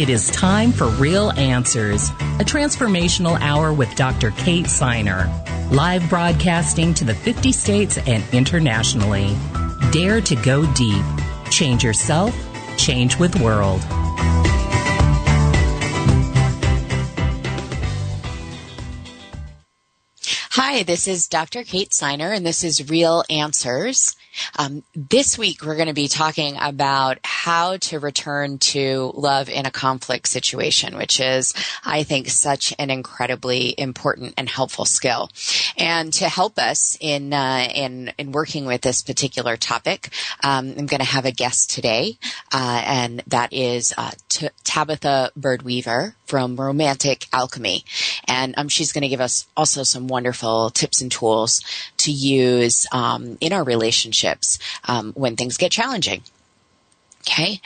It is time for Real Answers, a transformational hour with Dr. Kate Siner, live broadcasting to the 50 states and internationally. Dare to go deep. Change yourself, change with world. Hi, this is Dr. Kate Siner, and this is Real Answers. Um, this week, we're going to be talking about how to return to love in a conflict situation, which is, I think, such an incredibly important and helpful skill. And to help us in uh, in in working with this particular topic, um, I'm going to have a guest today, uh, and that is uh, T- Tabatha Bird Weaver from Romantic Alchemy, and um, she's going to give us also some wonderful tips and tools to use um, in our relationships um, when things get challenging. Okay,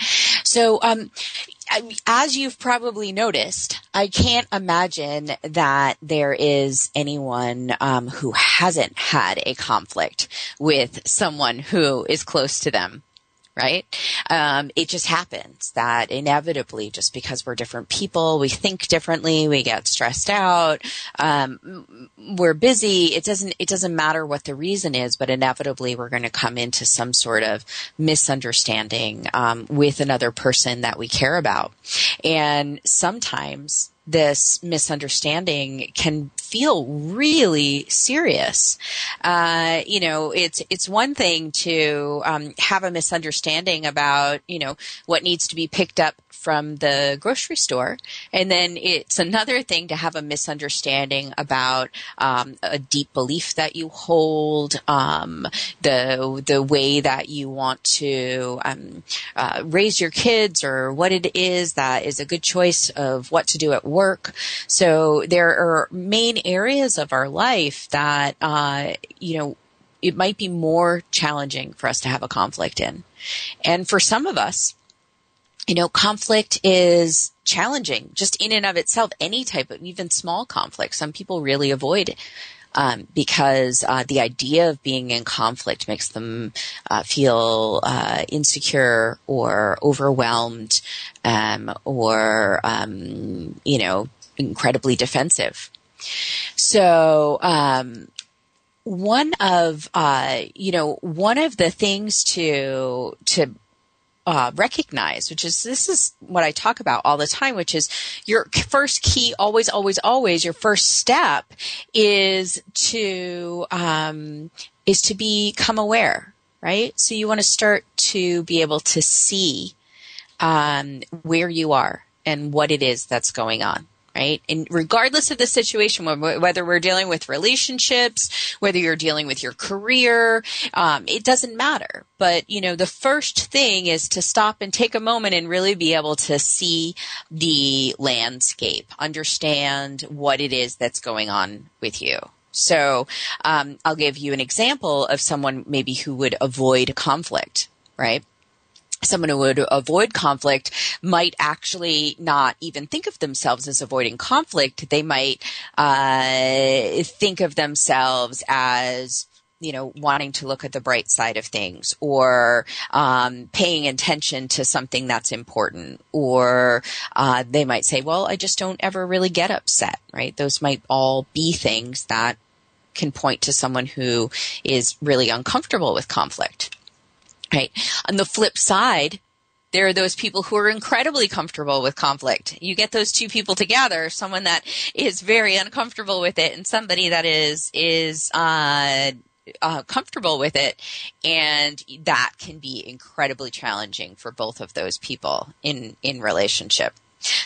so um, as you've probably noticed, I can't imagine that there is anyone um, who hasn't had a conflict with someone who is close to them right? Um, it just happens that inevitably, just because we're different people, we think differently, we get stressed out, um, we're busy. It doesn't it doesn't matter what the reason is, but inevitably we're going to come into some sort of misunderstanding um, with another person that we care about, and sometimes this misunderstanding can feel really serious. Uh, you know, it's it's one thing to um, have a misunderstanding about you know what needs to be picked up from the grocery store, and then it's another thing to have a misunderstanding about um, a deep belief that you hold, um, the the way that you want to um, uh, raise your kids, or what it is that is a good choice of what to do at work. So there are main areas of our life that, uh, you know, it might be more challenging for us to have a conflict in. And for some of us, you know, conflict is challenging just in and of itself. Any type of even small conflict, some people really avoid um, because uh, the idea of being in conflict makes them uh, feel uh, insecure or overwhelmed um, or um, you know incredibly defensive. So um, one of uh, you know one of the things to to uh, recognize, which is this is what I talk about all the time, which is your first key, always, always, always. Your first step is to um, is to become aware, right? So you want to start to be able to see um, where you are and what it is that's going on right? And regardless of the situation, whether we're dealing with relationships, whether you're dealing with your career, um, it doesn't matter. But, you know, the first thing is to stop and take a moment and really be able to see the landscape, understand what it is that's going on with you. So, um, I'll give you an example of someone maybe who would avoid conflict, right? Someone who would avoid conflict might actually not even think of themselves as avoiding conflict. They might uh, think of themselves as you know, wanting to look at the bright side of things or um, paying attention to something that's important. Or uh, they might say, well, I just don't ever really get upset, right? Those might all be things that can point to someone who is really uncomfortable with conflict. Right. On the flip side, there are those people who are incredibly comfortable with conflict. You get those two people together, someone that is very uncomfortable with it and somebody that is, is, uh, uh, comfortable with it, and that can be incredibly challenging for both of those people in in relationship.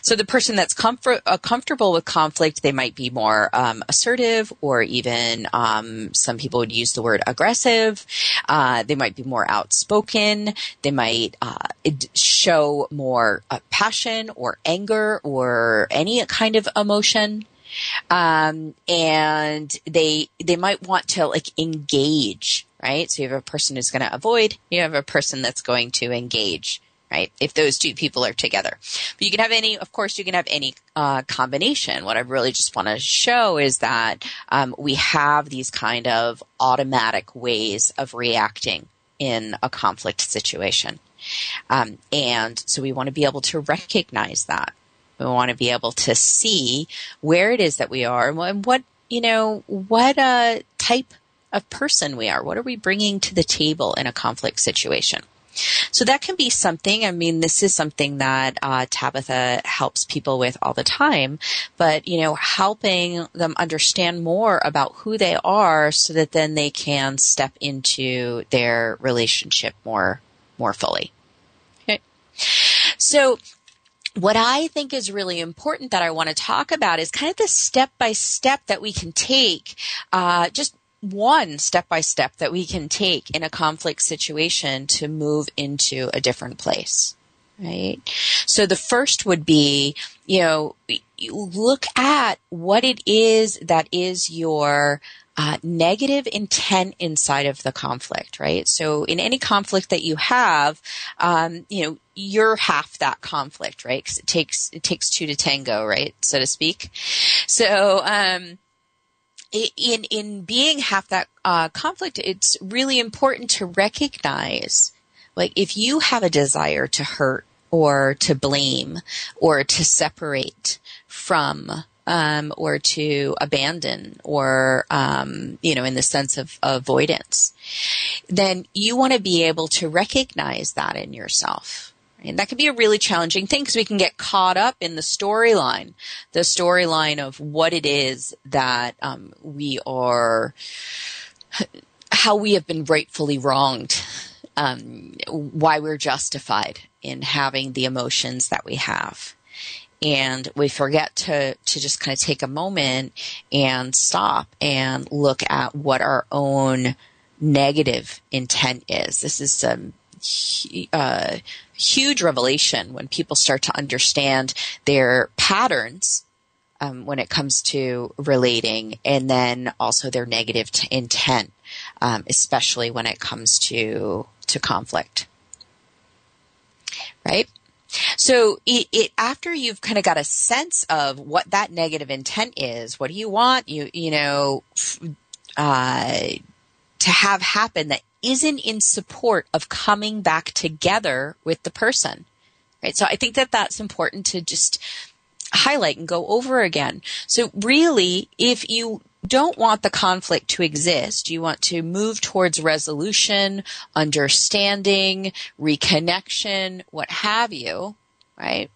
So the person that's uh, comfortable with conflict, they might be more um, assertive, or even um, some people would use the word aggressive. Uh, they might be more outspoken. They might uh, show more uh, passion or anger or any kind of emotion. Um, and they they might want to like engage, right? So you have a person who's going to avoid. You have a person that's going to engage right? If those two people are together. But you can have any, of course, you can have any uh, combination. What I really just want to show is that um, we have these kind of automatic ways of reacting in a conflict situation. Um, and so we want to be able to recognize that. We want to be able to see where it is that we are and what, you know, what uh, type of person we are. What are we bringing to the table in a conflict situation? So that can be something. I mean, this is something that uh, Tabatha helps people with all the time, but you know, helping them understand more about who they are, so that then they can step into their relationship more more fully. Okay. So what I think is really important that I want to talk about is kind of the step by step that we can take, uh, just one step by step that we can take in a conflict situation to move into a different place. Right. So the first would be, you know, look at what it is that is your uh, negative intent inside of the conflict, right? So in any conflict that you have, um, you know, you're half that conflict, right? Because it takes it takes two to tango, right, so to speak. So um, in in being half that uh, conflict, it's really important to recognize, like, if you have a desire to hurt or to blame or to separate from um, or to abandon or um, you know in the sense of avoidance then you want to be able to recognize that in yourself and that can be a really challenging thing because we can get caught up in the storyline, the storyline of what it is that um, we are, how we have been rightfully wronged, um, why we're justified in having the emotions that we have. And we forget to, to just kind of take a moment and stop and look at what our own negative intent is. This is some uh, huge revelation when people start to understand their patterns um, when it comes to relating, and then also their negative t- intent, um, especially when it comes to to conflict. Right. So it, it, after you've kind of got a sense of what that negative intent is, what do you want? You you know. Uh, to have happen that isn't in support of coming back together with the person. Right. So I think that that's important to just highlight and go over again. So really, if you don't want the conflict to exist, you want to move towards resolution, understanding, reconnection, what have you, right?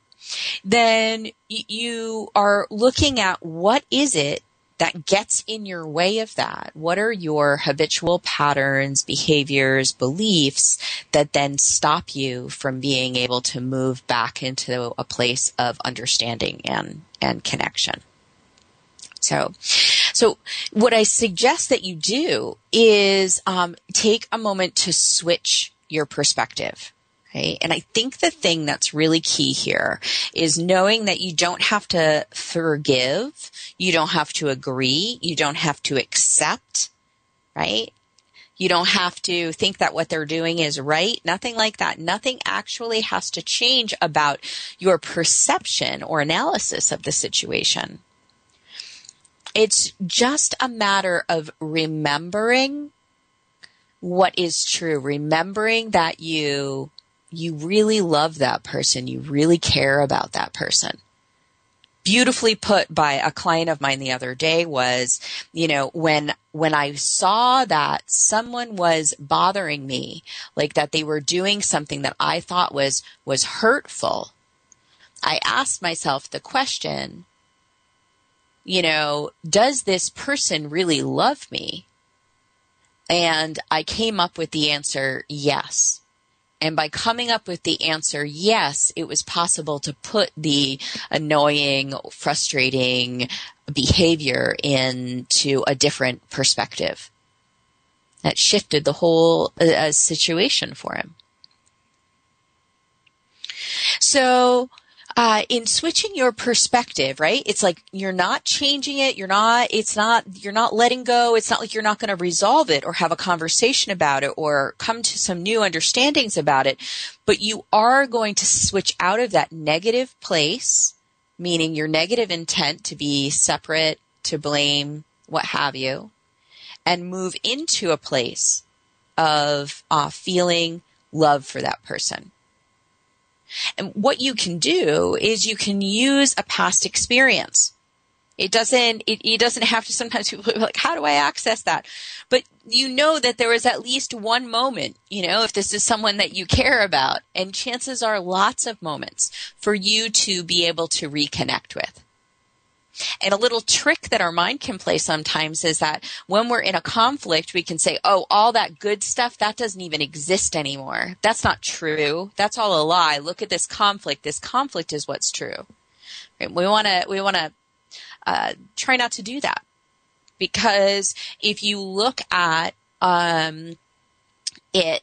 Then you are looking at what is it that gets in your way of that? What are your habitual patterns, behaviors, beliefs that then stop you from being able to move back into a place of understanding and, and connection? So, so what I suggest that you do is um, take a moment to switch your perspective. Okay. And I think the thing that's really key here is knowing that you don't have to forgive. You don't have to agree. You don't have to accept, right? You don't have to think that what they're doing is right. Nothing like that. Nothing actually has to change about your perception or analysis of the situation. It's just a matter of remembering what is true, remembering that you you really love that person. You really care about that person. Beautifully put by a client of mine the other day was, you know, when, when I saw that someone was bothering me, like that they were doing something that I thought was, was hurtful, I asked myself the question, you know, does this person really love me? And I came up with the answer, yes. And by coming up with the answer yes, it was possible to put the annoying, frustrating behavior into a different perspective. That shifted the whole uh, situation for him. So uh, in switching your perspective, right? It's like you're not changing it. You're not, it's not, you're not letting go. It's not like you're not going to resolve it or have a conversation about it or come to some new understandings about it. But you are going to switch out of that negative place, meaning your negative intent to be separate, to blame, what have you, and move into a place of uh, feeling love for that person and what you can do is you can use a past experience. It doesn't, it, it doesn't have to sometimes people like, how do I access that? But you know that there was at least one moment, you know, if this is someone that you care about and chances are lots of moments for you to be able to reconnect with. And a little trick that our mind can play sometimes is that when we're in a conflict, we can say, oh, all that good stuff, that doesn't even exist anymore. That's not true. That's all a lie. Look at this conflict. This conflict is what's true. Right? We want to, we want to uh, try not to do that because if you look at um, it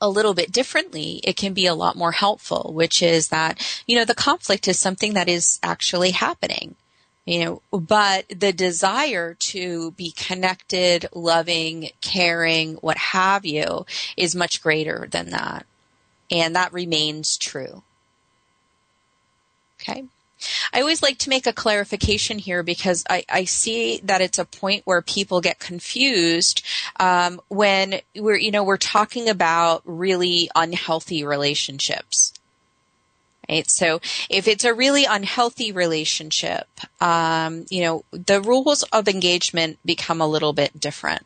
a little bit differently, it can be a lot more helpful, which is that, you know, the conflict is something that is actually happening you know, but the desire to be connected, loving, caring, what have you is much greater than that. And that remains true. Okay. I always like to make a clarification here because I, I see that it's a point where people get confused um, when we're you know we're talking about really unhealthy relationships. Right? So if it's a really unhealthy relationship, um, you know, the rules of engagement become a little bit different.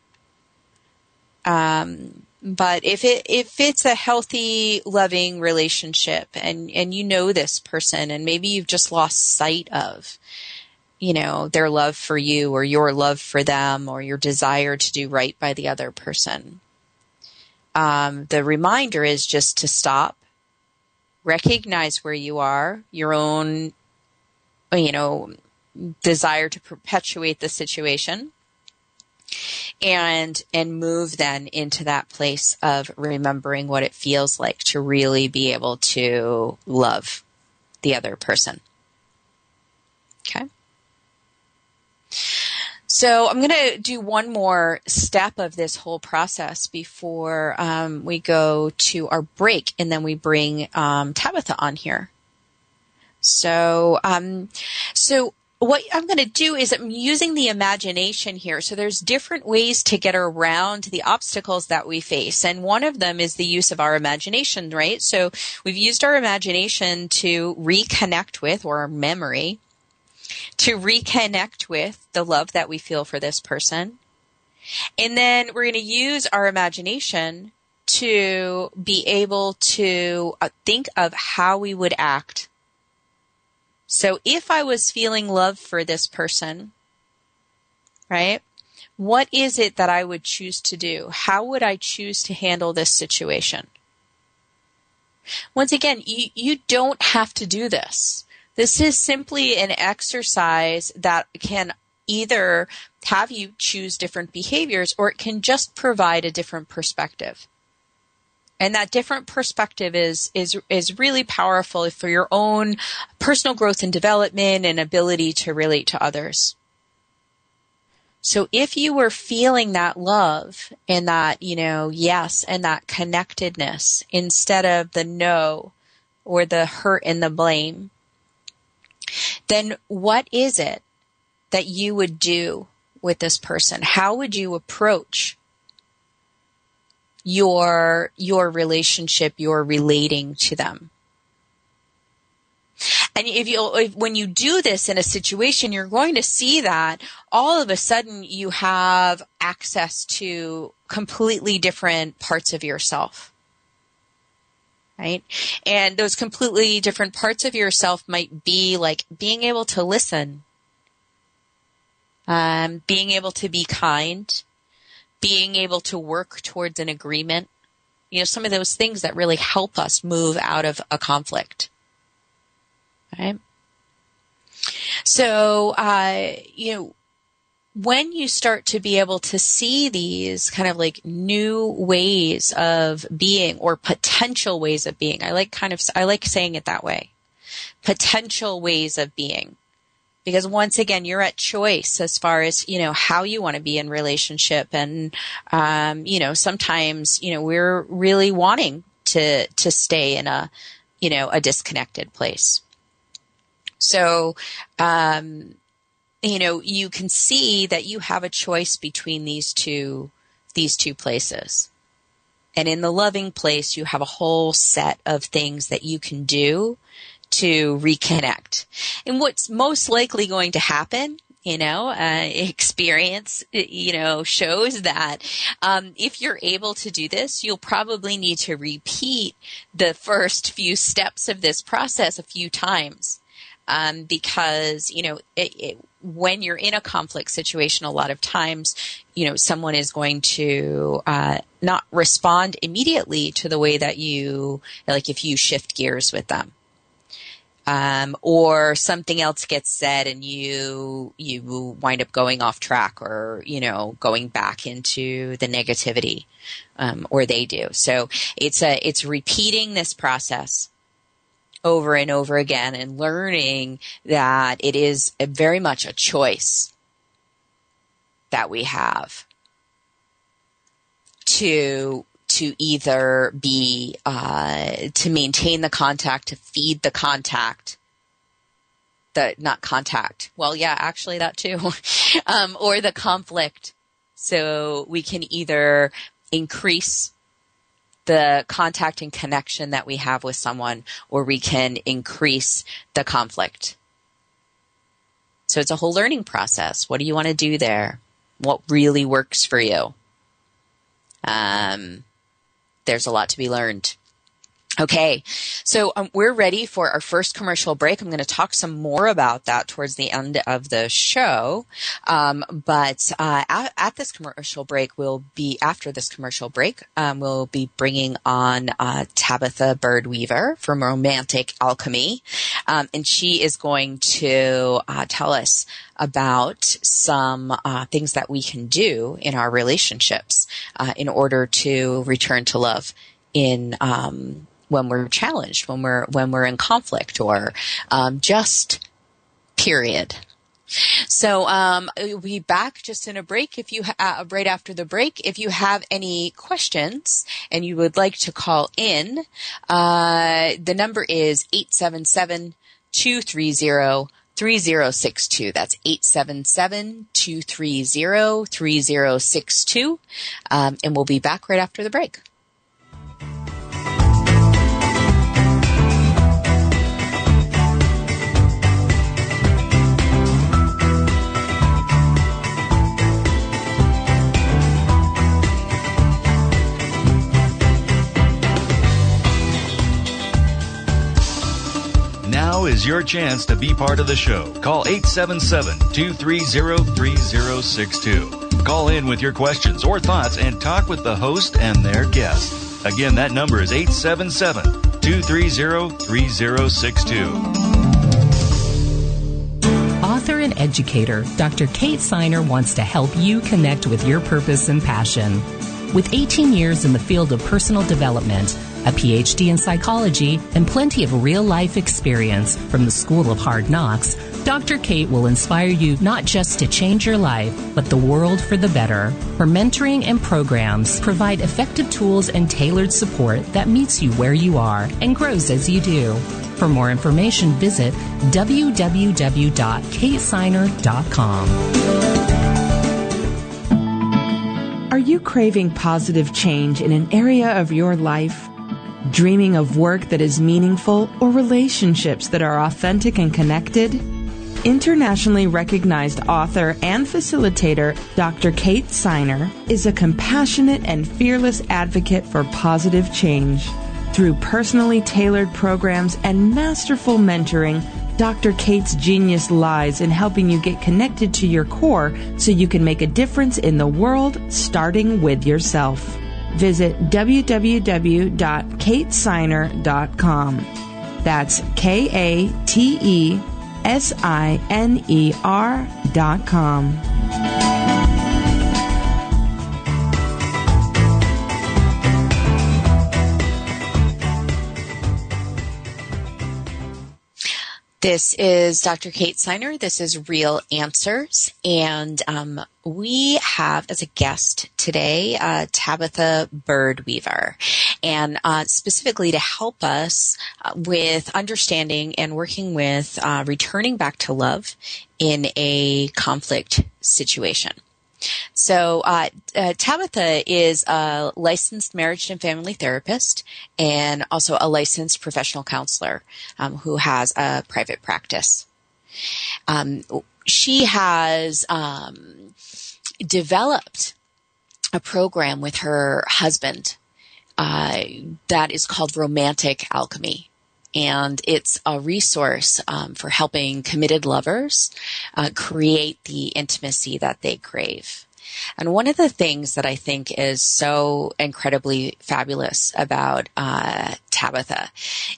Um, but if it if it's a healthy, loving relationship, and and you know this person, and maybe you've just lost sight of, you know, their love for you, or your love for them, or your desire to do right by the other person. Um, the reminder is just to stop, recognize where you are, your own, you know, desire to perpetuate the situation and and move then into that place of remembering what it feels like to really be able to love the other person. Okay so I'm going to do one more step of this whole process before um, we go to our break, and then we bring um, Tabatha on here. So, um, so what I'm going to do is I'm using the imagination here. So there's different ways to get around the obstacles that we face. And one of them is the use of our imagination, right? So we've used our imagination to reconnect with or memory to reconnect with the love that we feel for this person. And then we're going to use our imagination to be able to uh, think of how we would act. So if I was feeling love for this person, right? What is it that I would choose to do? How would I choose to handle this situation? Once again, you, you don't have to do this. This is simply an exercise that can either have you choose different behaviors or it can just provide a different perspective. And that different perspective is, is, is really powerful for your own personal growth and development and ability to relate to others. So if you were feeling that love and that, you know, yes, and that connectedness instead of the no or the hurt and the blame, then what is it that you would do with this person? How would you approach your, your relationship, your relating to them? And if you, if, when you do this in a situation, you're going to see that all of a sudden you have access to completely different parts of yourself right? And those completely different parts of yourself might be like being able to listen, um, being able to be kind, being able to work towards an agreement, You know, some of those things that really help us move out of a conflict. Right? So, uh, you know, when you start to be able to see these kind of like new ways of being or potential ways of being, I like kind of, I like saying it that way. Potential ways of being. Because once again, you're at choice as far as, you know, how you want to be in relationship. And, um, you know, sometimes, you know, we're really wanting to, to stay in a, you know, a disconnected place. So, um, you know, you can see that you have a choice between these two, these two places. And in the loving place, you have a whole set of things that you can do to reconnect. And what's most likely going to happen you know, uh, experience, you know, shows that um, if you're able to do this, you'll probably need to repeat the first few steps of this process a few times. Um, because, you know, it, it, when you're in a conflict situation, a lot of times, you know, someone is going to uh, not respond immediately to the way that you, like if you shift gears with them. Um, or something else gets said and you you wind up going off track or you know going back into the negativity um, or they do so it's a it's repeating this process over and over again and learning that it is very much a choice that we have to to either be uh, to maintain the contact to feed the contact the not contact well yeah actually that too um, or the conflict. So we can either increase the contact and connection that we have with someone, or we can increase the conflict. So it's a whole learning process. What do you want to do there? What really works for you? Um, there's a lot to be learned. Okay, so um, we're ready for our first commercial break. I'm going to talk some more about that towards the end of the show. Um, but uh, at, at, this commercial break, we'll be after this commercial break, um, we'll be bringing on uh, Tabatha Bird Weaver from Romantic Alchemy, um, and she is going to uh, tell us about some uh, things that we can do in our relationships uh, in order to return to love in um, when we're challenged, when we're when we're in conflict, or um, just period. So um, we'll be back just in a break. If you ha- uh, right after the break, if you have any questions and you would like to call in, uh, the number is 877 230 3062. That's 877-230-3062. Um, and we'll be back right after the break. Now is your chance to be part of the show. Call 877 230 3062. Call in with your questions or thoughts and talk with the host and their guest. Again, that number is 877 230 3062. Author and educator Dr. Kate Siner wants to help you connect with your purpose and passion. With 18 years in the field of personal development, a PhD in psychology, and plenty of real life experience from the School of Hard Knocks, Dr. Kate will inspire you not just to change your life, but the world for the better. Her mentoring and programs provide effective tools and tailored support that meets you where you are and grows as you do. For more information, visit www.katesiner.com. Are you craving positive change in an area of your life? Dreaming of work that is meaningful or relationships that are authentic and connected? Internationally recognized author and facilitator Dr. Kate Siner is a compassionate and fearless advocate for positive change. Through personally tailored programs and masterful mentoring, Dr. Kate's genius lies in helping you get connected to your core so you can make a difference in the world, starting with yourself. visit www.katesiner.com. That's K A T E S I N E R dot com. This is Dr. Kate Siner. This is Real Answers. And um, we have as a guest today uh, Tabatha Bird Weaver. And uh, specifically to help us uh, with understanding and working with uh, returning back to love in a conflict situation. So, uh, uh, Tabatha is a licensed marriage and family therapist and also a licensed professional counselor um, who has a private practice. Um, she has um, developed a program with her husband uh, that is called Romantic Alchemy and it's a resource um, for helping committed lovers uh, create the intimacy that they crave. And one of the things that I think is so incredibly fabulous about uh, Tabatha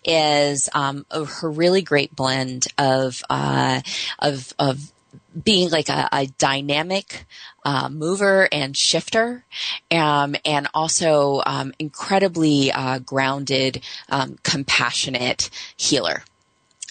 is um, her really great blend of uh, of of being like a, a dynamic uh, mover and shifter, um, and also um, incredibly uh, grounded, um, compassionate healer.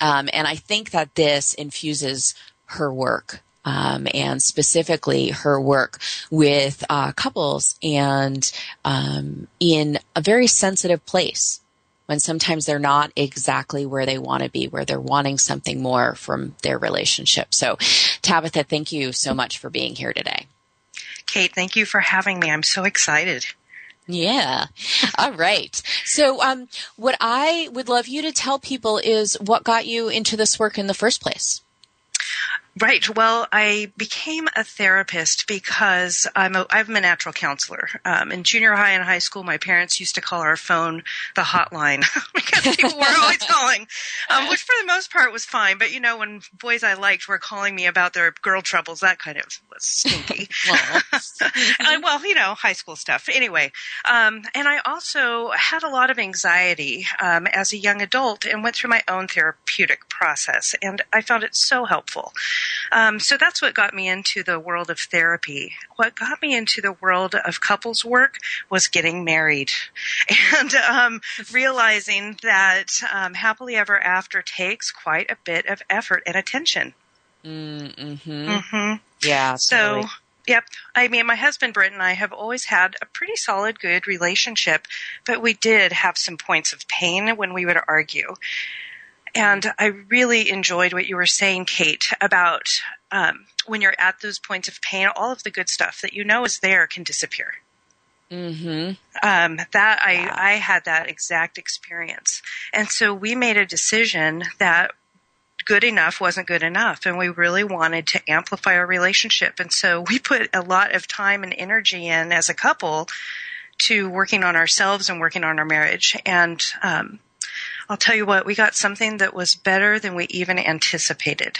Um, and I think that this infuses her work. Um, and specifically her work with uh, couples and um, in a very sensitive place when sometimes they're not exactly where they want to be, where they're wanting something more from their relationship. So, Tabatha, thank you so much for being here today. Kate, thank you for having me. I'm so excited. Yeah. All right. So, um, what I would love you to tell people is what got you into this work in the first place. Right. Well, I became a therapist because I'm a, I'm a natural counselor. Um, in junior high and high school, my parents used to call our phone the hotline because people were always calling, um, which for the most part was fine. But you know, when boys I liked were calling me about their girl troubles, that kind of was stinky. and, well, you know, high school stuff. Anyway, um, and I also had a lot of anxiety um, as a young adult and went through my own therapeutic process, and I found it so helpful. Um, so that's what got me into the world of therapy. What got me into the world of couples work was getting married and um, realizing that um, happily ever after takes quite a bit of effort and attention. Mm-hmm. Mm-hmm. Yeah. So. Yep. I mean, my husband Britt and I have always had a pretty solid, good relationship, but we did have some points of pain when we would argue. And I really enjoyed what you were saying, Kate, about um, when you're at those points of pain, all of the good stuff that you know is there can disappear. Mm-hmm. Um, that I, Yeah. I had that exact experience. And so we made a decision that good enough wasn't good enough. And we really wanted to amplify our relationship. And so we put a lot of time and energy in as a couple to working on ourselves and working on our marriage. And, um, I'll tell you what, we got something that was better than we even anticipated.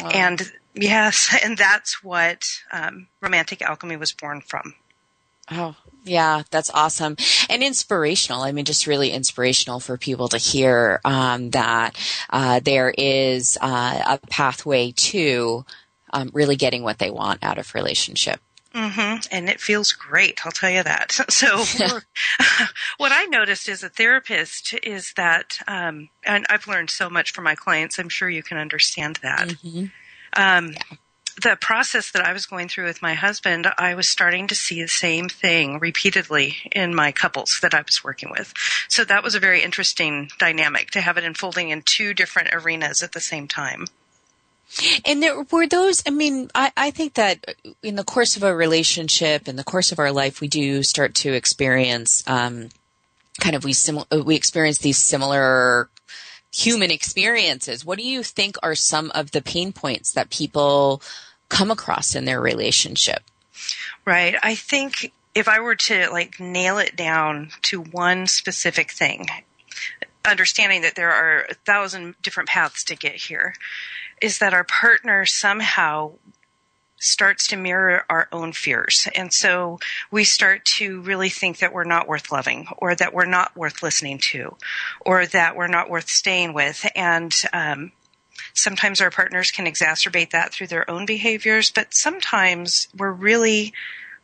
Wow. And yes, and that's what um, Romantic Alchemy was born from. Oh, yeah, that's awesome and inspirational. I mean, just really inspirational for people to hear um, that uh, there is uh, a pathway to um, really getting what they want out of relationship. Hmm And it feels great, I'll tell you that. So, what I noticed as a therapist is that, um, and I've learned so much from my clients, I'm sure you can understand that. Mhm. Um, The process that I was going through with my husband, I was starting to see the same thing repeatedly in my couples that I was working with. So that was a very interesting dynamic to have it unfolding in two different arenas at the same time. And there were those, I mean, I, I think that in the course of a relationship, in the course of our life, we do start to experience, um, kind of we sim- we experience these similar human experiences. What do you think are some of the pain points that people come across in their relationship? Right. I think if I were to like nail it down to one specific thing, understanding that there are a thousand different paths to get here, is that our partner somehow starts to mirror our own fears. And so we start to really think that we're not worth loving or that we're not worth listening to or that we're not worth staying with. And, um, sometimes our partners can exacerbate that through their own behaviors, but sometimes we're really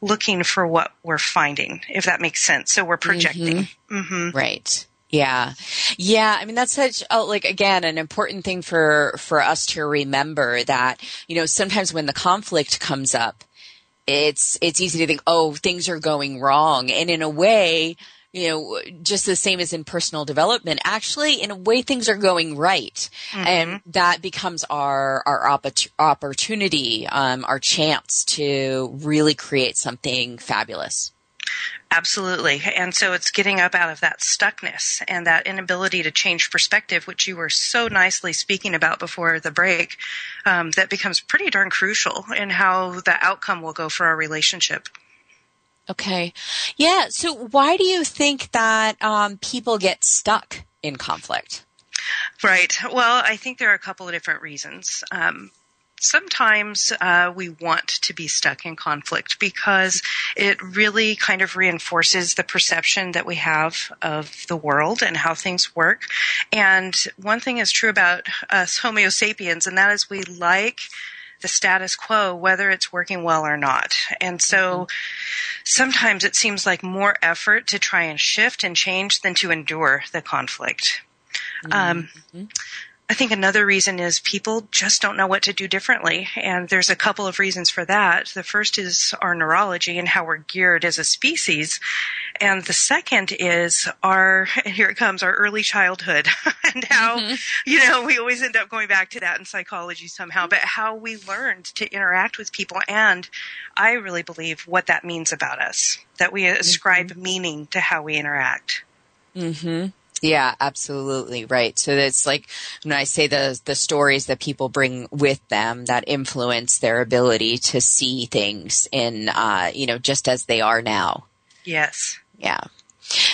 looking for what we're finding, if that makes sense. So we're projecting. Mm-hmm. Mm-hmm. Right. Yeah. Yeah. I mean, that's such, oh, like, again, an important thing for, for us to remember that, you know, sometimes when the conflict comes up, it's, it's easy to think, oh, things are going wrong. And in a way, you know, just the same as in personal development, actually, in a way, things are going right. Mm-hmm. And that becomes our, our opp- opportunity, um, our chance to really create something fabulous. Absolutely. And so it's getting up out of that stuckness and that inability to change perspective, which you were so nicely speaking about before the break, um, that becomes pretty darn crucial in how the outcome will go for our relationship. Okay. Yeah. So why do you think that um, people get stuck in conflict? Right. Well, I think there are a couple of different reasons. Um, sometimes uh, we want to be stuck in conflict because it really kind of reinforces the perception that we have of the world and how things work. And one thing is true about us Homo sapiens, and that is we like the status quo, whether it's working well or not. And so mm-hmm. sometimes it seems like more effort to try and shift and change than to endure the conflict. Um, mm-hmm. Um, I think another reason is people just don't know what to do differently. And there's a couple of reasons for that. The first is our neurology and how we're geared as a species. And the second is our, and here it comes, our early childhood and how, mm-hmm. you know, we always end up going back to that in psychology somehow, but how we learned to interact with people. And I really believe what that means about us, that we ascribe mm-hmm. meaning to how we interact. Mm-hmm. Yeah, absolutely right. So it's like when I say the the stories that people bring with them that influence their ability to see things in, uh, you know, just as they are now. Yes. Yeah.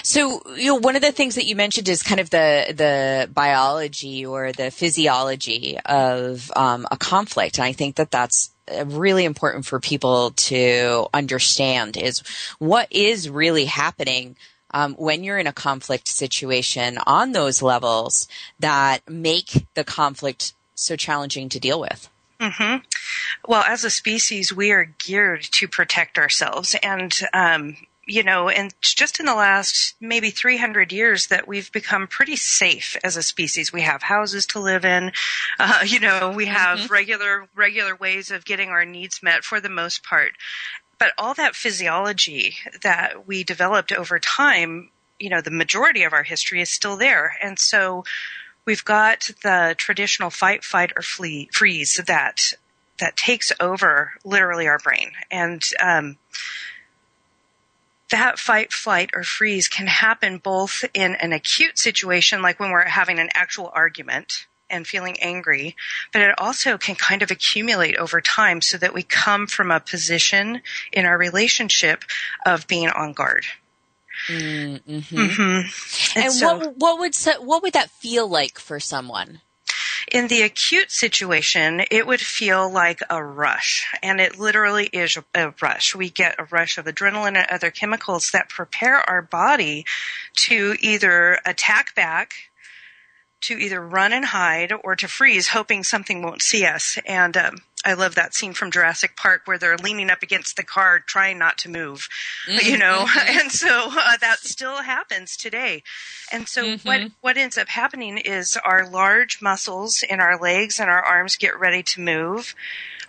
So, you know, one of the things that you mentioned is kind of the the biology or the physiology of um, a conflict, and I think that that's really important for people to understand is what is really happening um, when you're in a conflict situation on those levels that make the conflict so challenging to deal with. Mm-hmm. Well, as a species, we are geared to protect ourselves, and um, you know, and just in the last maybe 300 years that we've become pretty safe as a species. We have houses to live in. Uh, you know, we have mm-hmm. regular, regular ways of getting our needs met for the most part but all that physiology that we developed over time, you know, the majority of our history is still there. And so we've got the traditional fight, fight, or flee, freeze that that takes over literally our brain. And um, that fight, flight, or freeze can happen both in an acute situation, like when we're having an actual argument, and feeling angry, but it also can kind of accumulate over time so that we come from a position in our relationship of being on guard. Mm-hmm. Mm-hmm. And, and so, what what would what would that feel like for someone? In the acute situation, it would feel like a rush, and it literally is a rush. We get a rush of adrenaline and other chemicals that prepare our body to either attack back to either run and hide or to freeze, hoping something won't see us. And um, I love that scene from Jurassic Park where they're leaning up against the car, trying not to move. Mm-hmm. You know, mm-hmm. and so uh, that still happens today. And so mm-hmm. what what ends up happening is our large muscles in our legs and our arms get ready to move.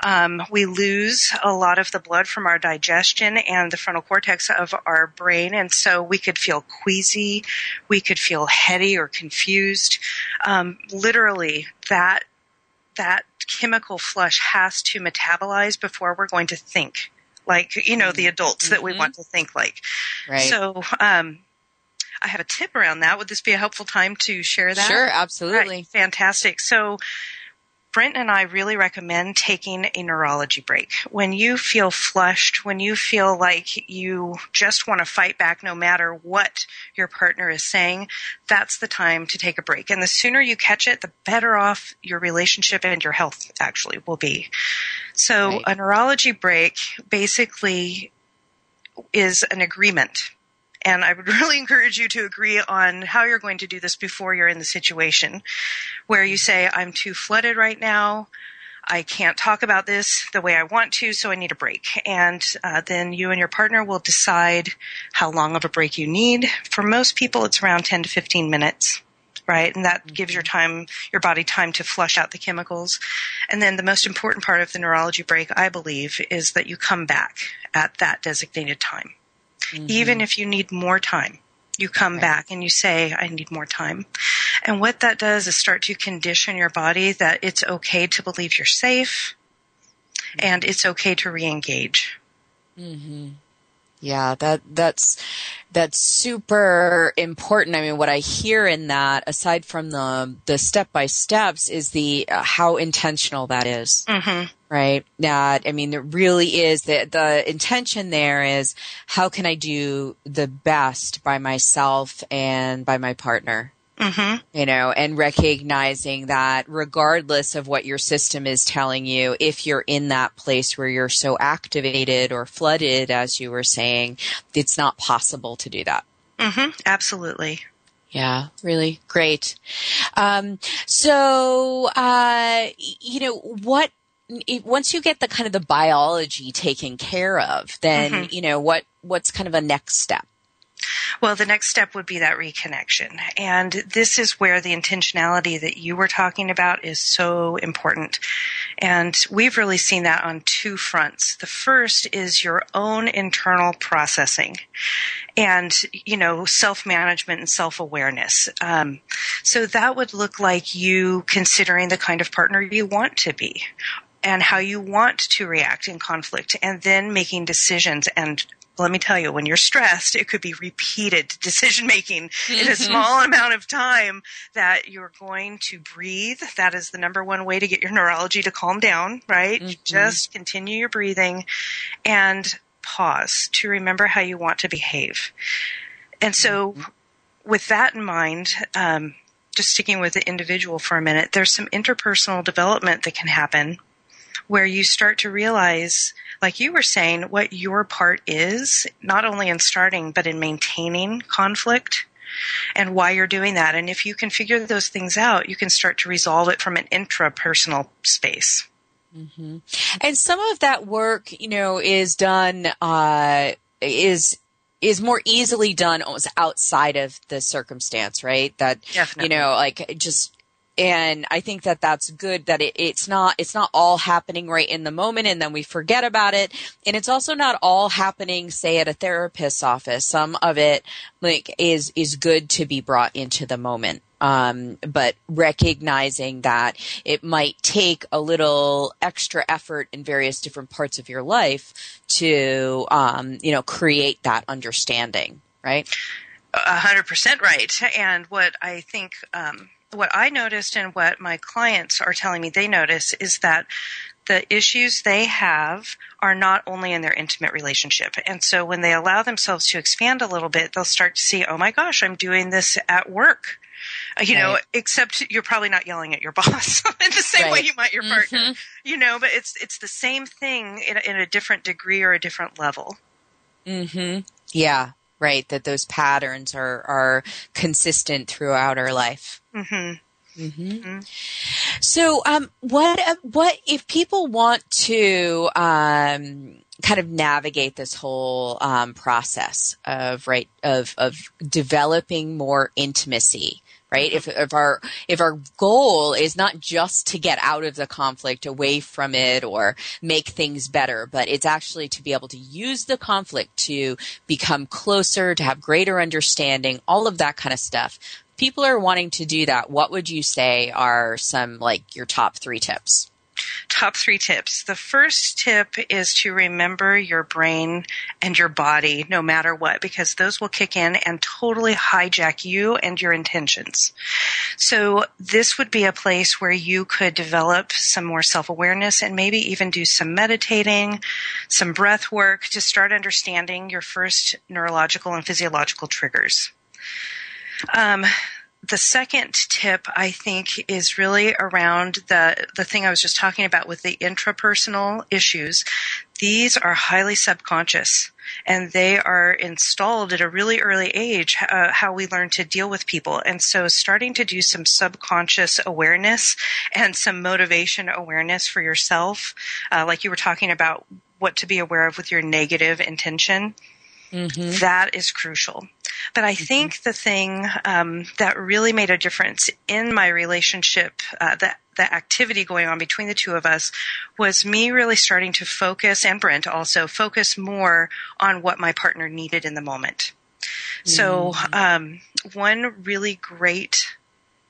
Um, we lose a lot of the blood from our digestion and the frontal cortex of our brain, and so we could feel queasy, we could feel heady or confused. Um, literally, that that chemical flush has to metabolize before we're going to think like you know the adults mm-hmm. that we mm-hmm. want to think like. Right. So um, I have a tip around that. Would this be a helpful time to share that? Sure, absolutely. Right. Fantastic. So Brent and I really recommend taking a neurology break. When you feel flushed, when you feel like you just want to fight back no matter what your partner is saying, that's the time to take a break. And the sooner you catch it, the better off your relationship and your health actually will be. So Right. a neurology break basically is an agreement. And I would really encourage you to agree on how you're going to do this before you're in the situation where you say, I'm too flooded right now. I can't talk about this the way I want to, so I need a break. And uh, then you and your partner will decide how long of a break you need. For most people, it's around 10 to 15 minutes, right? And that gives your time, your body time to flush out the chemicals. And then the most important part of the neurology break, I believe, is that you come back at that designated time. Even if you need more time, you come back and you say, I need more time. And what that does is start to condition your body that it's okay to believe you're safe and it's okay to re-engage. Yeah, that that's that's super important. I mean, what I hear in that, aside from the the step by steps, is the uh, how intentional that is. Mm-hmm. Right? That I mean, there really is the the intention there is how can I do the best by myself and by my partner. Mm-hmm. you know, and recognizing that regardless of what your system is telling you, if you're in that place where you're so activated or flooded, as you were saying, it's not possible to do that. Mm-hmm. Absolutely. Yeah, really great. Um, so, uh, you know, what, once you get the kind of the biology taken care of, then, you know, what, what's kind of a next step? Well, the next step would be that reconnection. And this is where the intentionality that you were talking about is so important. And we've really seen that on two fronts. The first is your own internal processing and, you know, self-management and self-awareness. Um, so that would look like you considering the kind of partner you want to be and how you want to react in conflict and then making decisions and let me tell you, when you're stressed, it could be repeated decision making in a mm-hmm. small amount of time that you're going to breathe. That is the number one way to get your neurology to calm down, right? Mm-hmm. Just continue your breathing and pause to remember how you want to behave. And so, mm-hmm. with that in mind, um, just sticking with the individual for a minute, there's some interpersonal development that can happen where you start to realize, like you were saying, what your part is, not only in starting, but in maintaining conflict and why you're doing that. And if you can figure those things out, you can start to resolve it from an intrapersonal space. And some of that work, you know, is done, uh, is, is more easily done almost outside of the circumstance, right? That, Definitely. you know, like just, and I think that that's good that it, it's not, it's not all happening right in the moment and then we forget about it. And it's also not all happening, say, at a therapist's office. Some of it, like, is, is good to be brought into the moment. Um, but recognizing that it might take a little extra effort in various different parts of your life to, um, you know, create that understanding, right? A hundred percent right. And what I think, um, what I noticed and what my clients are telling me they notice is that the issues they have are not only in their intimate relationship. And so when they allow themselves to expand a little bit, they'll start to see, oh my gosh, I'm doing this at work. Uh, You know, except you're probably not yelling at your boss in the same way you might your partner. You know, but it's it's the same thing in a, in a different degree or a different level. Mm-hmm. Yeah, right. That those patterns are, are consistent throughout our life. hmm So, um, what uh, what if people want to um, kind of navigate this whole um, process of right of of developing more intimacy? Right. Mm-hmm. If, if our if our goal is not just to get out of the conflict, away from it, or make things better, but it's actually to be able to use the conflict to become closer, to have greater understanding, all of that kind of stuff people are wanting to do that, what would you say are some like your top three tips? Top three tips. The first tip is to remember your brain and your body no matter what, because those will kick in and totally hijack you and your intentions. So this would be a place where you could develop some more self-awareness and maybe even do some meditating, some breath work to start understanding your first neurological and physiological triggers. Um, the second tip I think is really around the the thing I was just talking about with the intrapersonal issues. These are highly subconscious and they are installed at a really early age uh, how we learn to deal with people and so starting to do some subconscious awareness and some motivation awareness for yourself uh, like you were talking about what to be aware of with your negative intention Mm-hmm. That is crucial. But I mm-hmm. think the thing um, that really made a difference in my relationship, uh, the, the activity going on between the two of us, was me really starting to focus, and Brent also focus more on what my partner needed in the moment. Mm-hmm. So, um, one really great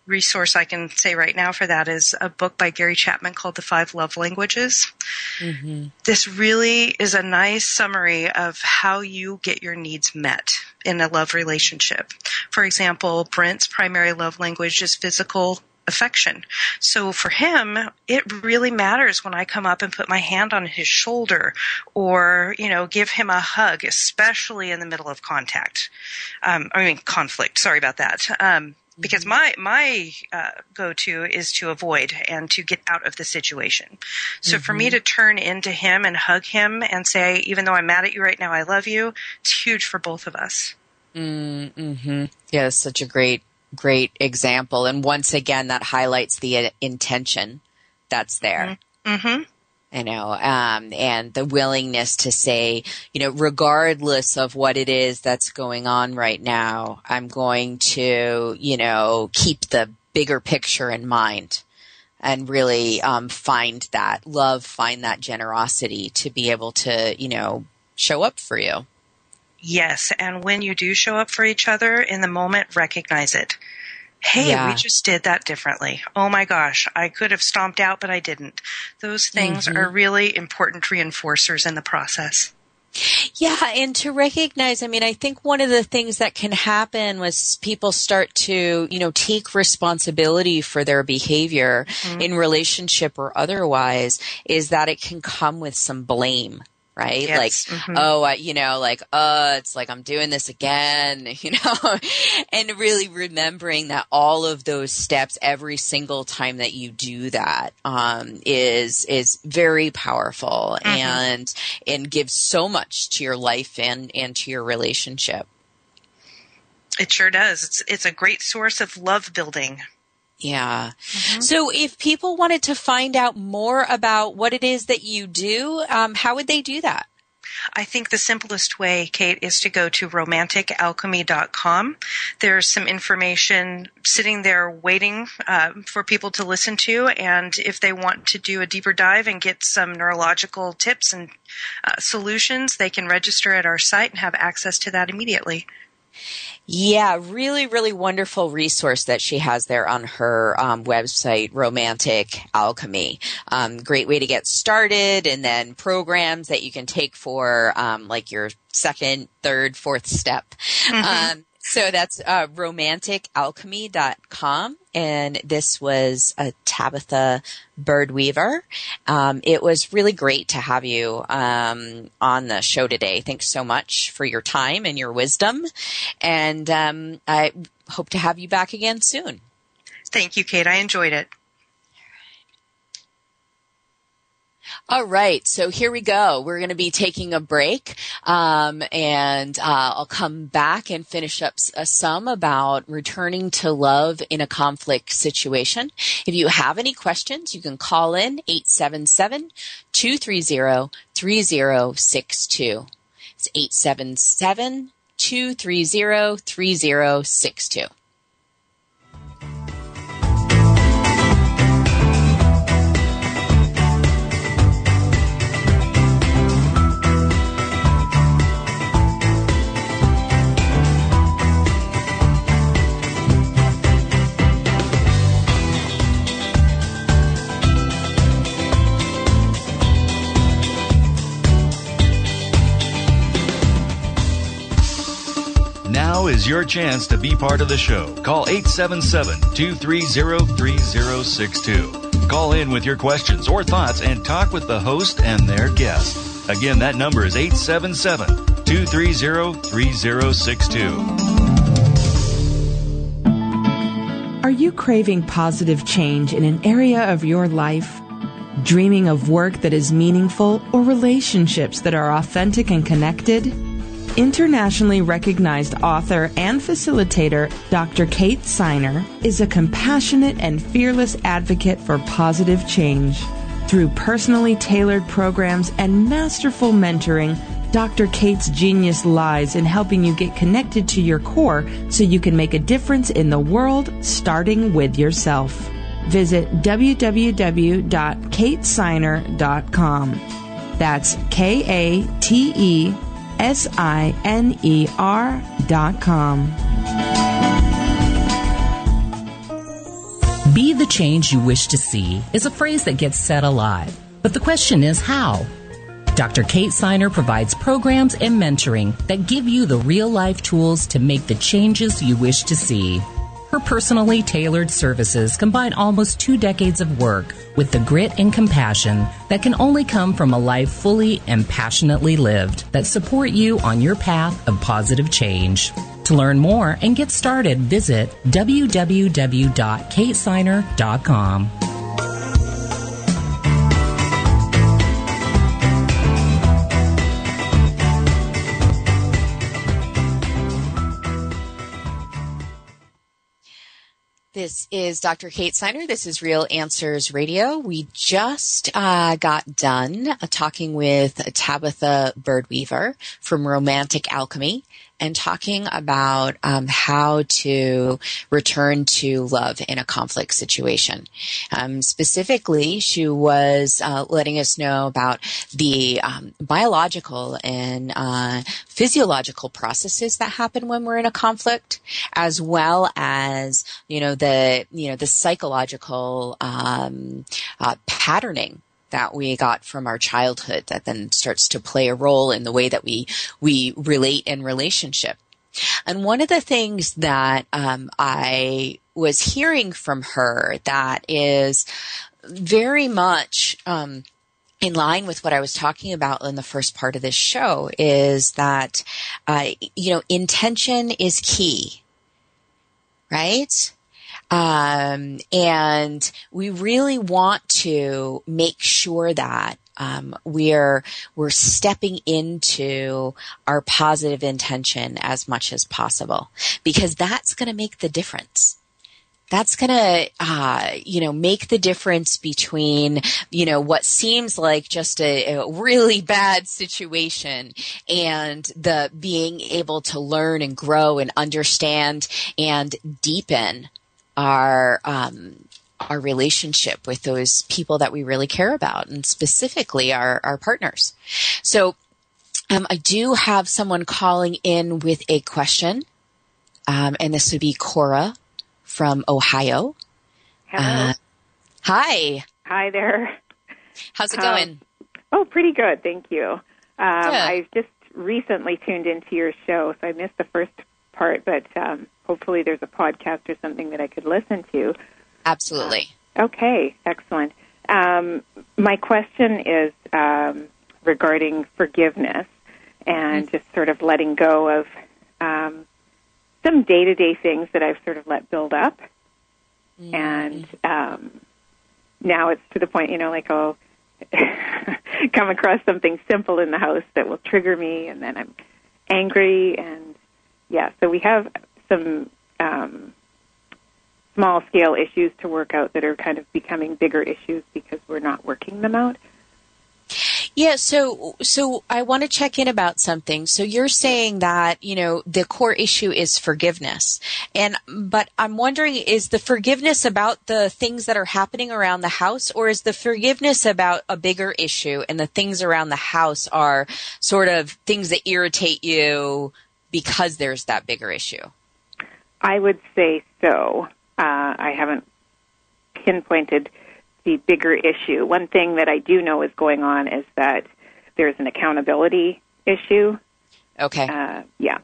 resource I can say right now for that is a book by Gary Chapman called The Five Love Languages. Mm-hmm. This really is a nice summary of how you get your needs met in a love relationship. For example, Brent's primary love language is physical affection. So for him, it really matters when I come up and put my hand on his shoulder or, you know, give him a hug, especially in the middle of contact. Um, I mean, conflict. Sorry about that. Um, because my my uh, go to is to avoid and to get out of the situation. So mm-hmm. for me mm-hmm. to turn into him and hug him and say, even though I'm mad at you right now, I love you. It's huge for both of us. Mm-hmm. Yeah, such a great great example, and once again, that highlights the uh, intention that's there. Mm-hmm you know, um, and the willingness to say, you know, regardless of what it is that's going on right now, I'm going to, you know, keep the bigger picture in mind and really um, find that love, find that generosity to be able to, you know, show up for you. Yes, and when you do show up for each other in the moment, recognize it. Hey, yeah. we just did that differently. Oh my gosh, I could have stomped out, but I didn't. Those things mm-hmm. are really important reinforcers in the process. Yeah, and to recognize, I mean, I think one of the things that can happen was people start to, you know, take responsibility for their behavior mm-hmm. in relationship or otherwise is that it can come with some blame right? Yes. Like, mm-hmm. oh, I, you know, like, uh, it's like I'm doing this again, you know, and really remembering that all of those steps every single time that you do that, um, is, is very powerful mm-hmm. and, and gives so much to your life and, and to your relationship. It sure does. It's, it's a great source of love building. Yeah. Mm-hmm. So if people wanted to find out more about what it is that you do, um, how would they do that? I think the simplest way, Kate, is to go to romanticalchemy.com. There's some information sitting there waiting uh, for people to listen to, and if they want to do a deeper dive and get some neurological tips and uh, solutions, they can register at our site and have access to that immediately. Yeah, really, really wonderful resource that she has there on her um, website, Romantic Alchemy. Um, great way to get started, and then programs that you can take for um, like your second, third, fourth step. Mm-hmm. Um, so that's uh, romanticalchemy.com. And this was a Tabitha Birdweaver. Um, it was really great to have you um, on the show today. Thanks so much for your time and your wisdom. And um, I hope to have you back again soon. Thank you, Kate. I enjoyed it. All right, so here we go. We're going to be taking a break, um, and uh, I'll come back and finish up uh, some about returning to love in a conflict situation. If you have any questions, you can call in 877-230-3062. It's 877-230-3062. Your chance to be part of the show. Call 877 230 3062. Call in with your questions or thoughts and talk with the host and their guest. Again, that number is 877 230 3062. Are you craving positive change in an area of your life? Dreaming of work that is meaningful or relationships that are authentic and connected? Internationally recognized author and facilitator Dr. Kate Siner is a compassionate and fearless advocate for positive change. Through personally tailored programs and masterful mentoring, Dr. Kate's genius lies in helping you get connected to your core so you can make a difference in the world, starting with yourself. Visit www.katesiner.com. That's K A T E S I N E R dot com. Be the change you wish to see is a phrase that gets said a lot. But the question is how? Dr. Kate Siner provides programs and mentoring that give you the real life tools to make the changes you wish to see. Her personally tailored services combine almost two decades of work with the grit and compassion that can only come from a life fully and passionately lived that support you on your path of positive change. To learn more and get started, visit www.katesiner.com. This is Dr. Kate Siner. This is Real Answers Radio. We just uh, got done uh, talking with Tabatha Bird Weaver from Romantic Alchemy and talking about um, how to return to love in a conflict situation. Um, specifically, she was uh, letting us know about the um, biological and uh, physiological processes that happen when we're in a conflict, as well as you know the you know the psychological um, uh, patterning that we got from our childhood that then starts to play a role in the way that we we relate in relationship. And one of the things that um, I was hearing from her that is very much um, in line with what I was talking about in the first part of this show is that uh, you know intention is key, right? Um, and we really want to make sure that um, we're we're stepping into our positive intention as much as possible because that's going to make the difference. That's going to uh, you know make the difference between you know what seems like just a, a, really bad situation and the being able to learn and grow and understand and deepen our um, our relationship with those people that we really care about, and specifically our our partners. So, um, I do have someone calling in with a question, um, and this would be Cora from Ohio. Hello. Uh, hi. Hi there. How's it going? Um, oh, pretty good, thank you. Um, I just recently tuned into your show, so I missed the first part, but um, hopefully there's a podcast or something that I could listen to. Absolutely. Uh, okay, excellent. Um, my question is um, regarding forgiveness and mm-hmm. just sort of letting go of um, some day to day things that I've sort of let build up. Mm-hmm. And um, now it's to the point, you know, like I'll come across something simple in the house that will trigger me, and then I'm angry and yeah, so we have some um, small scale issues to work out that are kind of becoming bigger issues because we're not working them out. Yeah, so so I want to check in about something. So you're saying that, you know, the core issue is forgiveness. And but I'm wondering is the forgiveness about the things that are happening around the house or is the forgiveness about a bigger issue and the things around the house are sort of things that irritate you because there's that bigger issue? I would say so. Uh, I haven't pinpointed the bigger issue. One thing that I do know is going on is that there's an accountability issue. Okay. Uh, yeah.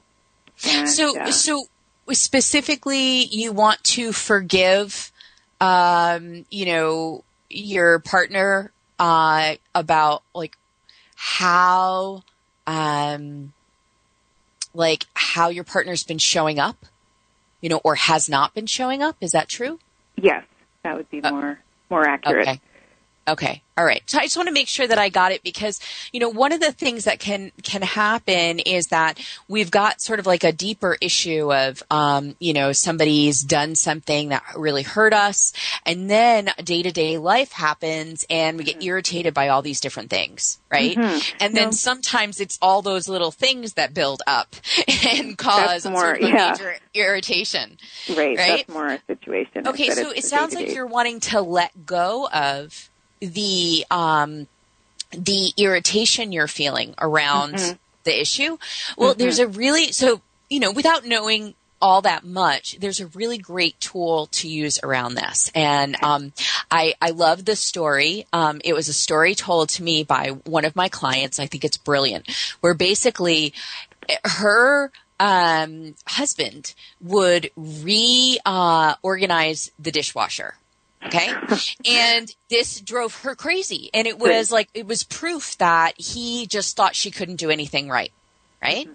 And, so, uh, so specifically, you want to forgive, um, you know, your partner uh, about like how, um, like how your partner's been showing up, you know, or has not been showing up. Is that true? Yes, that would be uh, more more accurate. Okay. Okay. All right. So I just want to make sure that I got it because, you know, one of the things that can, can happen is that we've got sort of like a deeper issue of, um, you know, somebody's done something that really hurt us and then day to day life happens and we get Mm-hmm. irritated by all these different things, right? Mhm. And then No. sometimes it's all those little things that build up and cause more- sort of yeah. major irritation. Right, Right? that's more a situation. Okay, so it sounds like day-to-day. you're wanting to let go of the um the irritation you're feeling around Mm-hmm. the issue. Well, there's a really so you know without knowing all that much, there's a really great tool to use around this. And um, I, I love the story. Um, it was a story told to me by one of my clients. I think it's brilliant, where basically her um, husband would re uh, organize the dishwasher. Okay. and this drove her crazy. And it was like, it was proof that he just thought she couldn't do anything right. Right.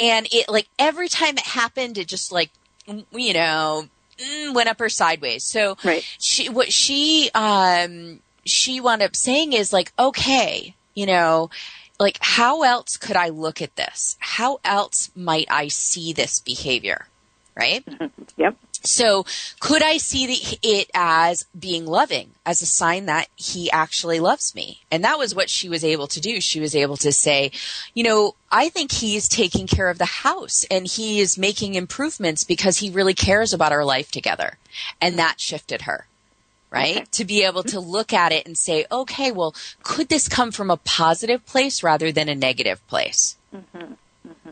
And it like every time it happened, it just like, you know, mm, went up or sideways. So Right. she, what she, um, she wound up saying is like, okay, you know, like how else could I look at this? How else might I see this behavior? Right. Mm-hmm. Yep. So could I see the, it as being loving, as a sign that he actually loves me? And that was what she was able to do. She was able to say, you know, I think he's taking care of the house and he is making improvements because he really cares about our life together. And mm-hmm. that shifted her. Right? Okay. To be able to look at it and say, okay, well, could this come from a positive place rather than a negative place? Mm-hmm.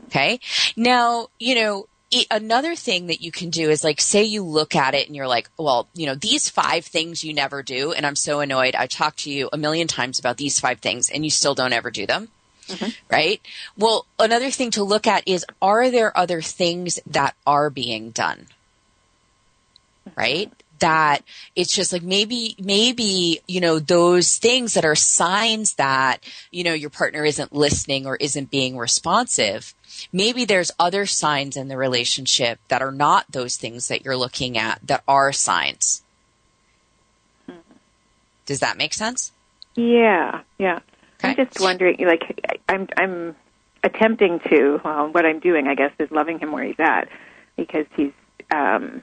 Okay. Now, you know, i another thing that you can do is like, say you look at it and you're like, well, you know, these five things you never do. And I'm so annoyed. I talked to you a million times about these five things and you still don't ever do them. Mm-hmm. Right. Well, another thing to look at is, are there other things that are being done? Right. That it's just like maybe, maybe, you know, those things that are signs that, you know, your partner isn't listening or isn't being responsive maybe there's other signs in the relationship that are not those things that you're looking at that are signs. Does that make sense? Yeah, yeah. I'm just wondering, like, I'm I'm attempting to. Well, what I'm doing, I guess, is loving him where he's at because he's um,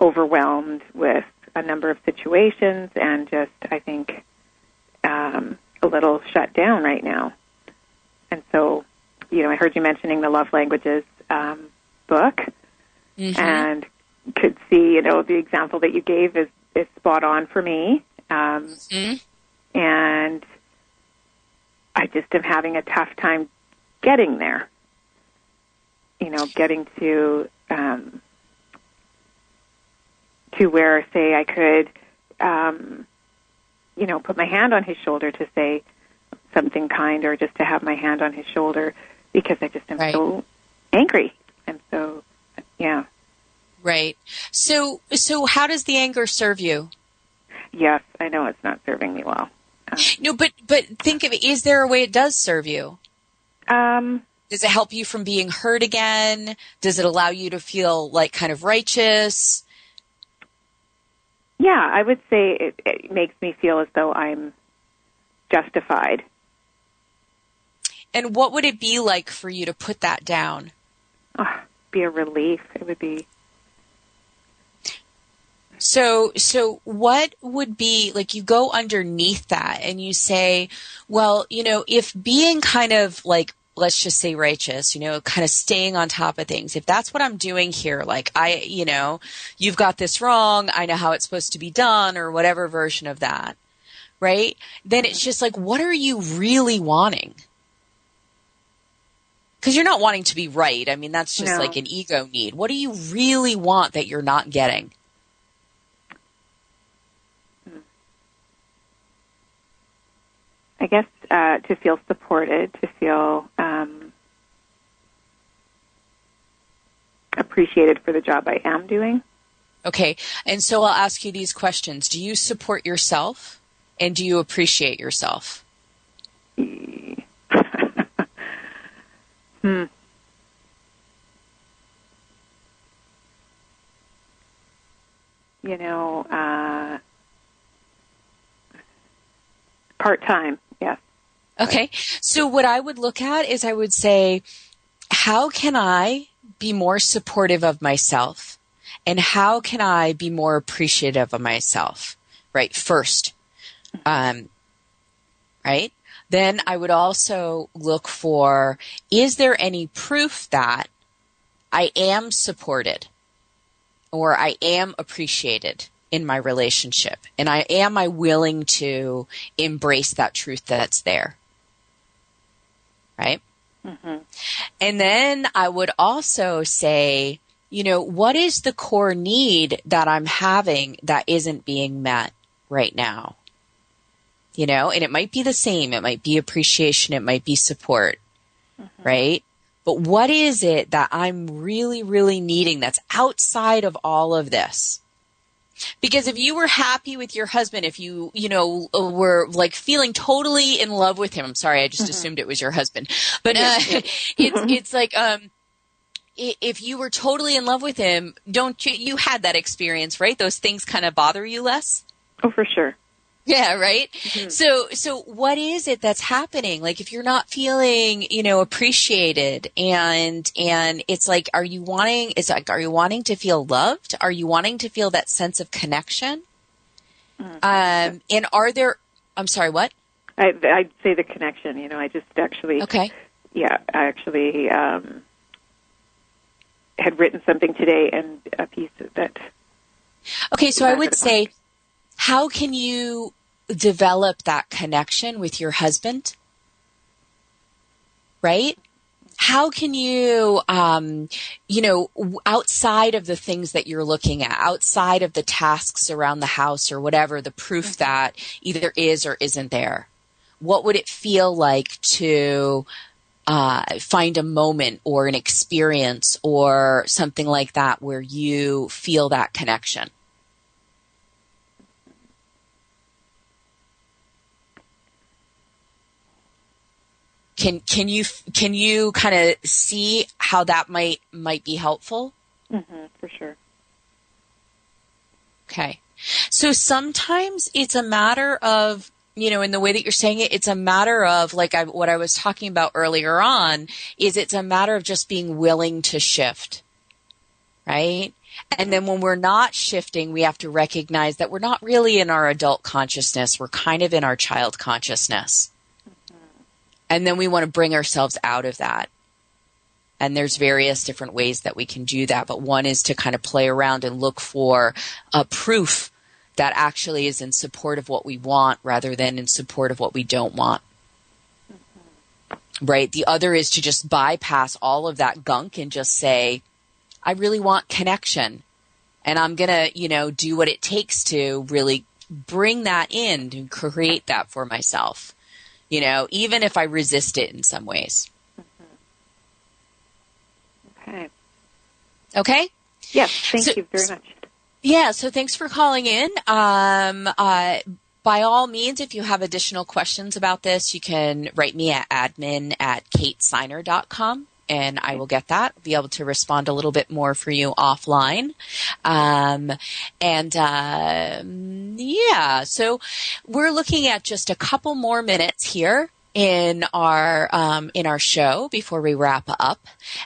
overwhelmed with a number of situations and just, I think, um, a little shut down right now. And so, you know, I heard you mentioning the love languages um, book, and could see, you know, the example that you gave is is spot on for me. Um, Mhm. and I just am having a tough time getting there. You know, getting to um, to where, say, I could, um, you know, put my hand on his shoulder to say something kind, or just to have my hand on his shoulder, because I just am Right. so angry. I'm so, yeah, Right. So, so how does the anger serve you? yes, I know it's not serving me well. No, but but think of it. Is there a way it does serve you? Um, Does it help you from being hurt again? Does it allow you to feel like kind of righteous? Yeah, I would say it, it makes me feel as though I'm justified. And what would it be like for you to put that down? Oh, be a relief. It would be. So, so what would be like you go underneath that and you say, well, you know, if being kind of like, let's just say righteous, you know, kind of staying on top of things, if that's what I'm doing here, like I, you know, you've got this wrong, I know how it's supposed to be done or whatever version of that, right? Then it's just like, what are you really wanting? Because you're not wanting to be right. I mean, that's just No. like an ego need. What do you really want that you're not getting? I guess uh, to feel supported, to feel um, appreciated for the job I am doing. Okay. And so I'll ask you these questions. Do you support yourself and do you appreciate yourself? Hmm. You know, uh, part time, yes. Okay. So what I would look at is I would say, how can I be more supportive of myself? And how can I be more appreciative of myself? Right. First. Um, right. Then I would also look for, is there any proof that I am supported or I am appreciated in my relationship? And I am I willing to embrace that truth that's there? Right? Mm-hmm. And then I would also say, you know, what is the core need that I'm having that isn't being met right now? You know, and it might be the same. It might be appreciation. It might be support. Mm-hmm. Right? But what is it that I'm really, really needing that's outside of all of this? Because if you were happy with your husband, if you, you know, were like feeling totally in love with him, I'm sorry, I just mm-hmm. assumed it was your husband, but uh, it's, it's like, um, if you were totally in love with him, don't you, you had that experience, right? Those things kind of bother you less? Oh, for sure. Yeah, right. Mm-hmm. So, so what is it that's happening? Like, if you're not feeling, you know, appreciated, and and it's like, are you wanting? It's like, are you wanting to feel loved? Are you wanting to feel that sense of connection? Mm-hmm. Um, and are there? I'm sorry, what? I, I'd say the connection. You know, I just actually. Okay. Yeah, I actually um, had written something today, and a piece that. Okay, so I would say how can you develop that connection with your husband? Right? How can you, um, you know, outside of the things that you're looking at, outside of the tasks around the house or whatever, the proof mm-hmm. that either is or isn't there, what would it feel like to uh, find a moment or an experience or something like that where you feel that connection? Can can you can you kind of see how that might might be helpful? Mm-hmm, for sure. Okay. So sometimes it's a matter of you know, in the way that you're saying it, it's a matter of like I, what I was talking about earlier on is it's a matter of just being willing to shift. Right? And then when we're not shifting, we have to recognize that we're not really in our adult consciousness. We're kind of in our child consciousness. And then we want to bring ourselves out of that. And there's various different ways that we can do that. But one is to kind of play around and look for a proof that actually is in support of what we want rather than in support of what we don't want. Mm-hmm. Right? The other is to just bypass all of that gunk and just say, I really want connection. And I'm going to, you know, do what it takes to really bring that in to create that for myself you know, even if I resist it in some ways. Mm-hmm. Okay. Okay? Yes, thank so, you very much. Yeah, so thanks for calling in. Um, uh, by all means, if you have additional questions about this, you can write me at admin at katesiner.com and I will get that, be able to respond a little bit more for you offline. Um, and uh, yeah, so we're looking at just a couple more minutes here in our um, in our show before we wrap up,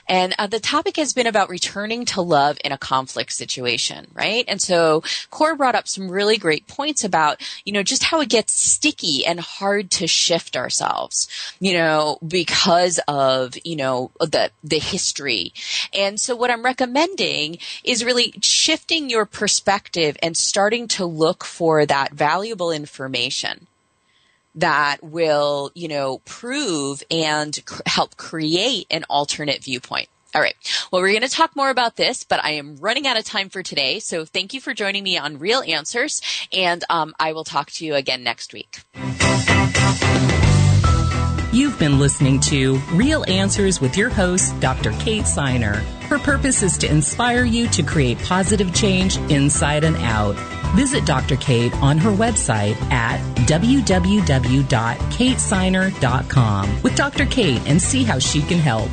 and uh, the topic has been about returning to love in a conflict situation, right? And so Cora brought up some really great points about you know just how it gets sticky and hard to shift ourselves, you know, because of you know the the history. And so what I'm recommending is really shifting your perspective and starting to look for that valuable information that will, you know, prove and cr- help create an alternate viewpoint. All right. Well, we're going to talk more about this, but I am running out of time for today. So thank you for joining me on Real Answers, and um, I will talk to you again next week. You've been listening to Real Answers with your host, Dr. Kate Siner. Her purpose is to inspire you to create positive change inside and out. Visit Dr. Kate on her website at www.katesiner.com with Dr. Kate and see how she can help.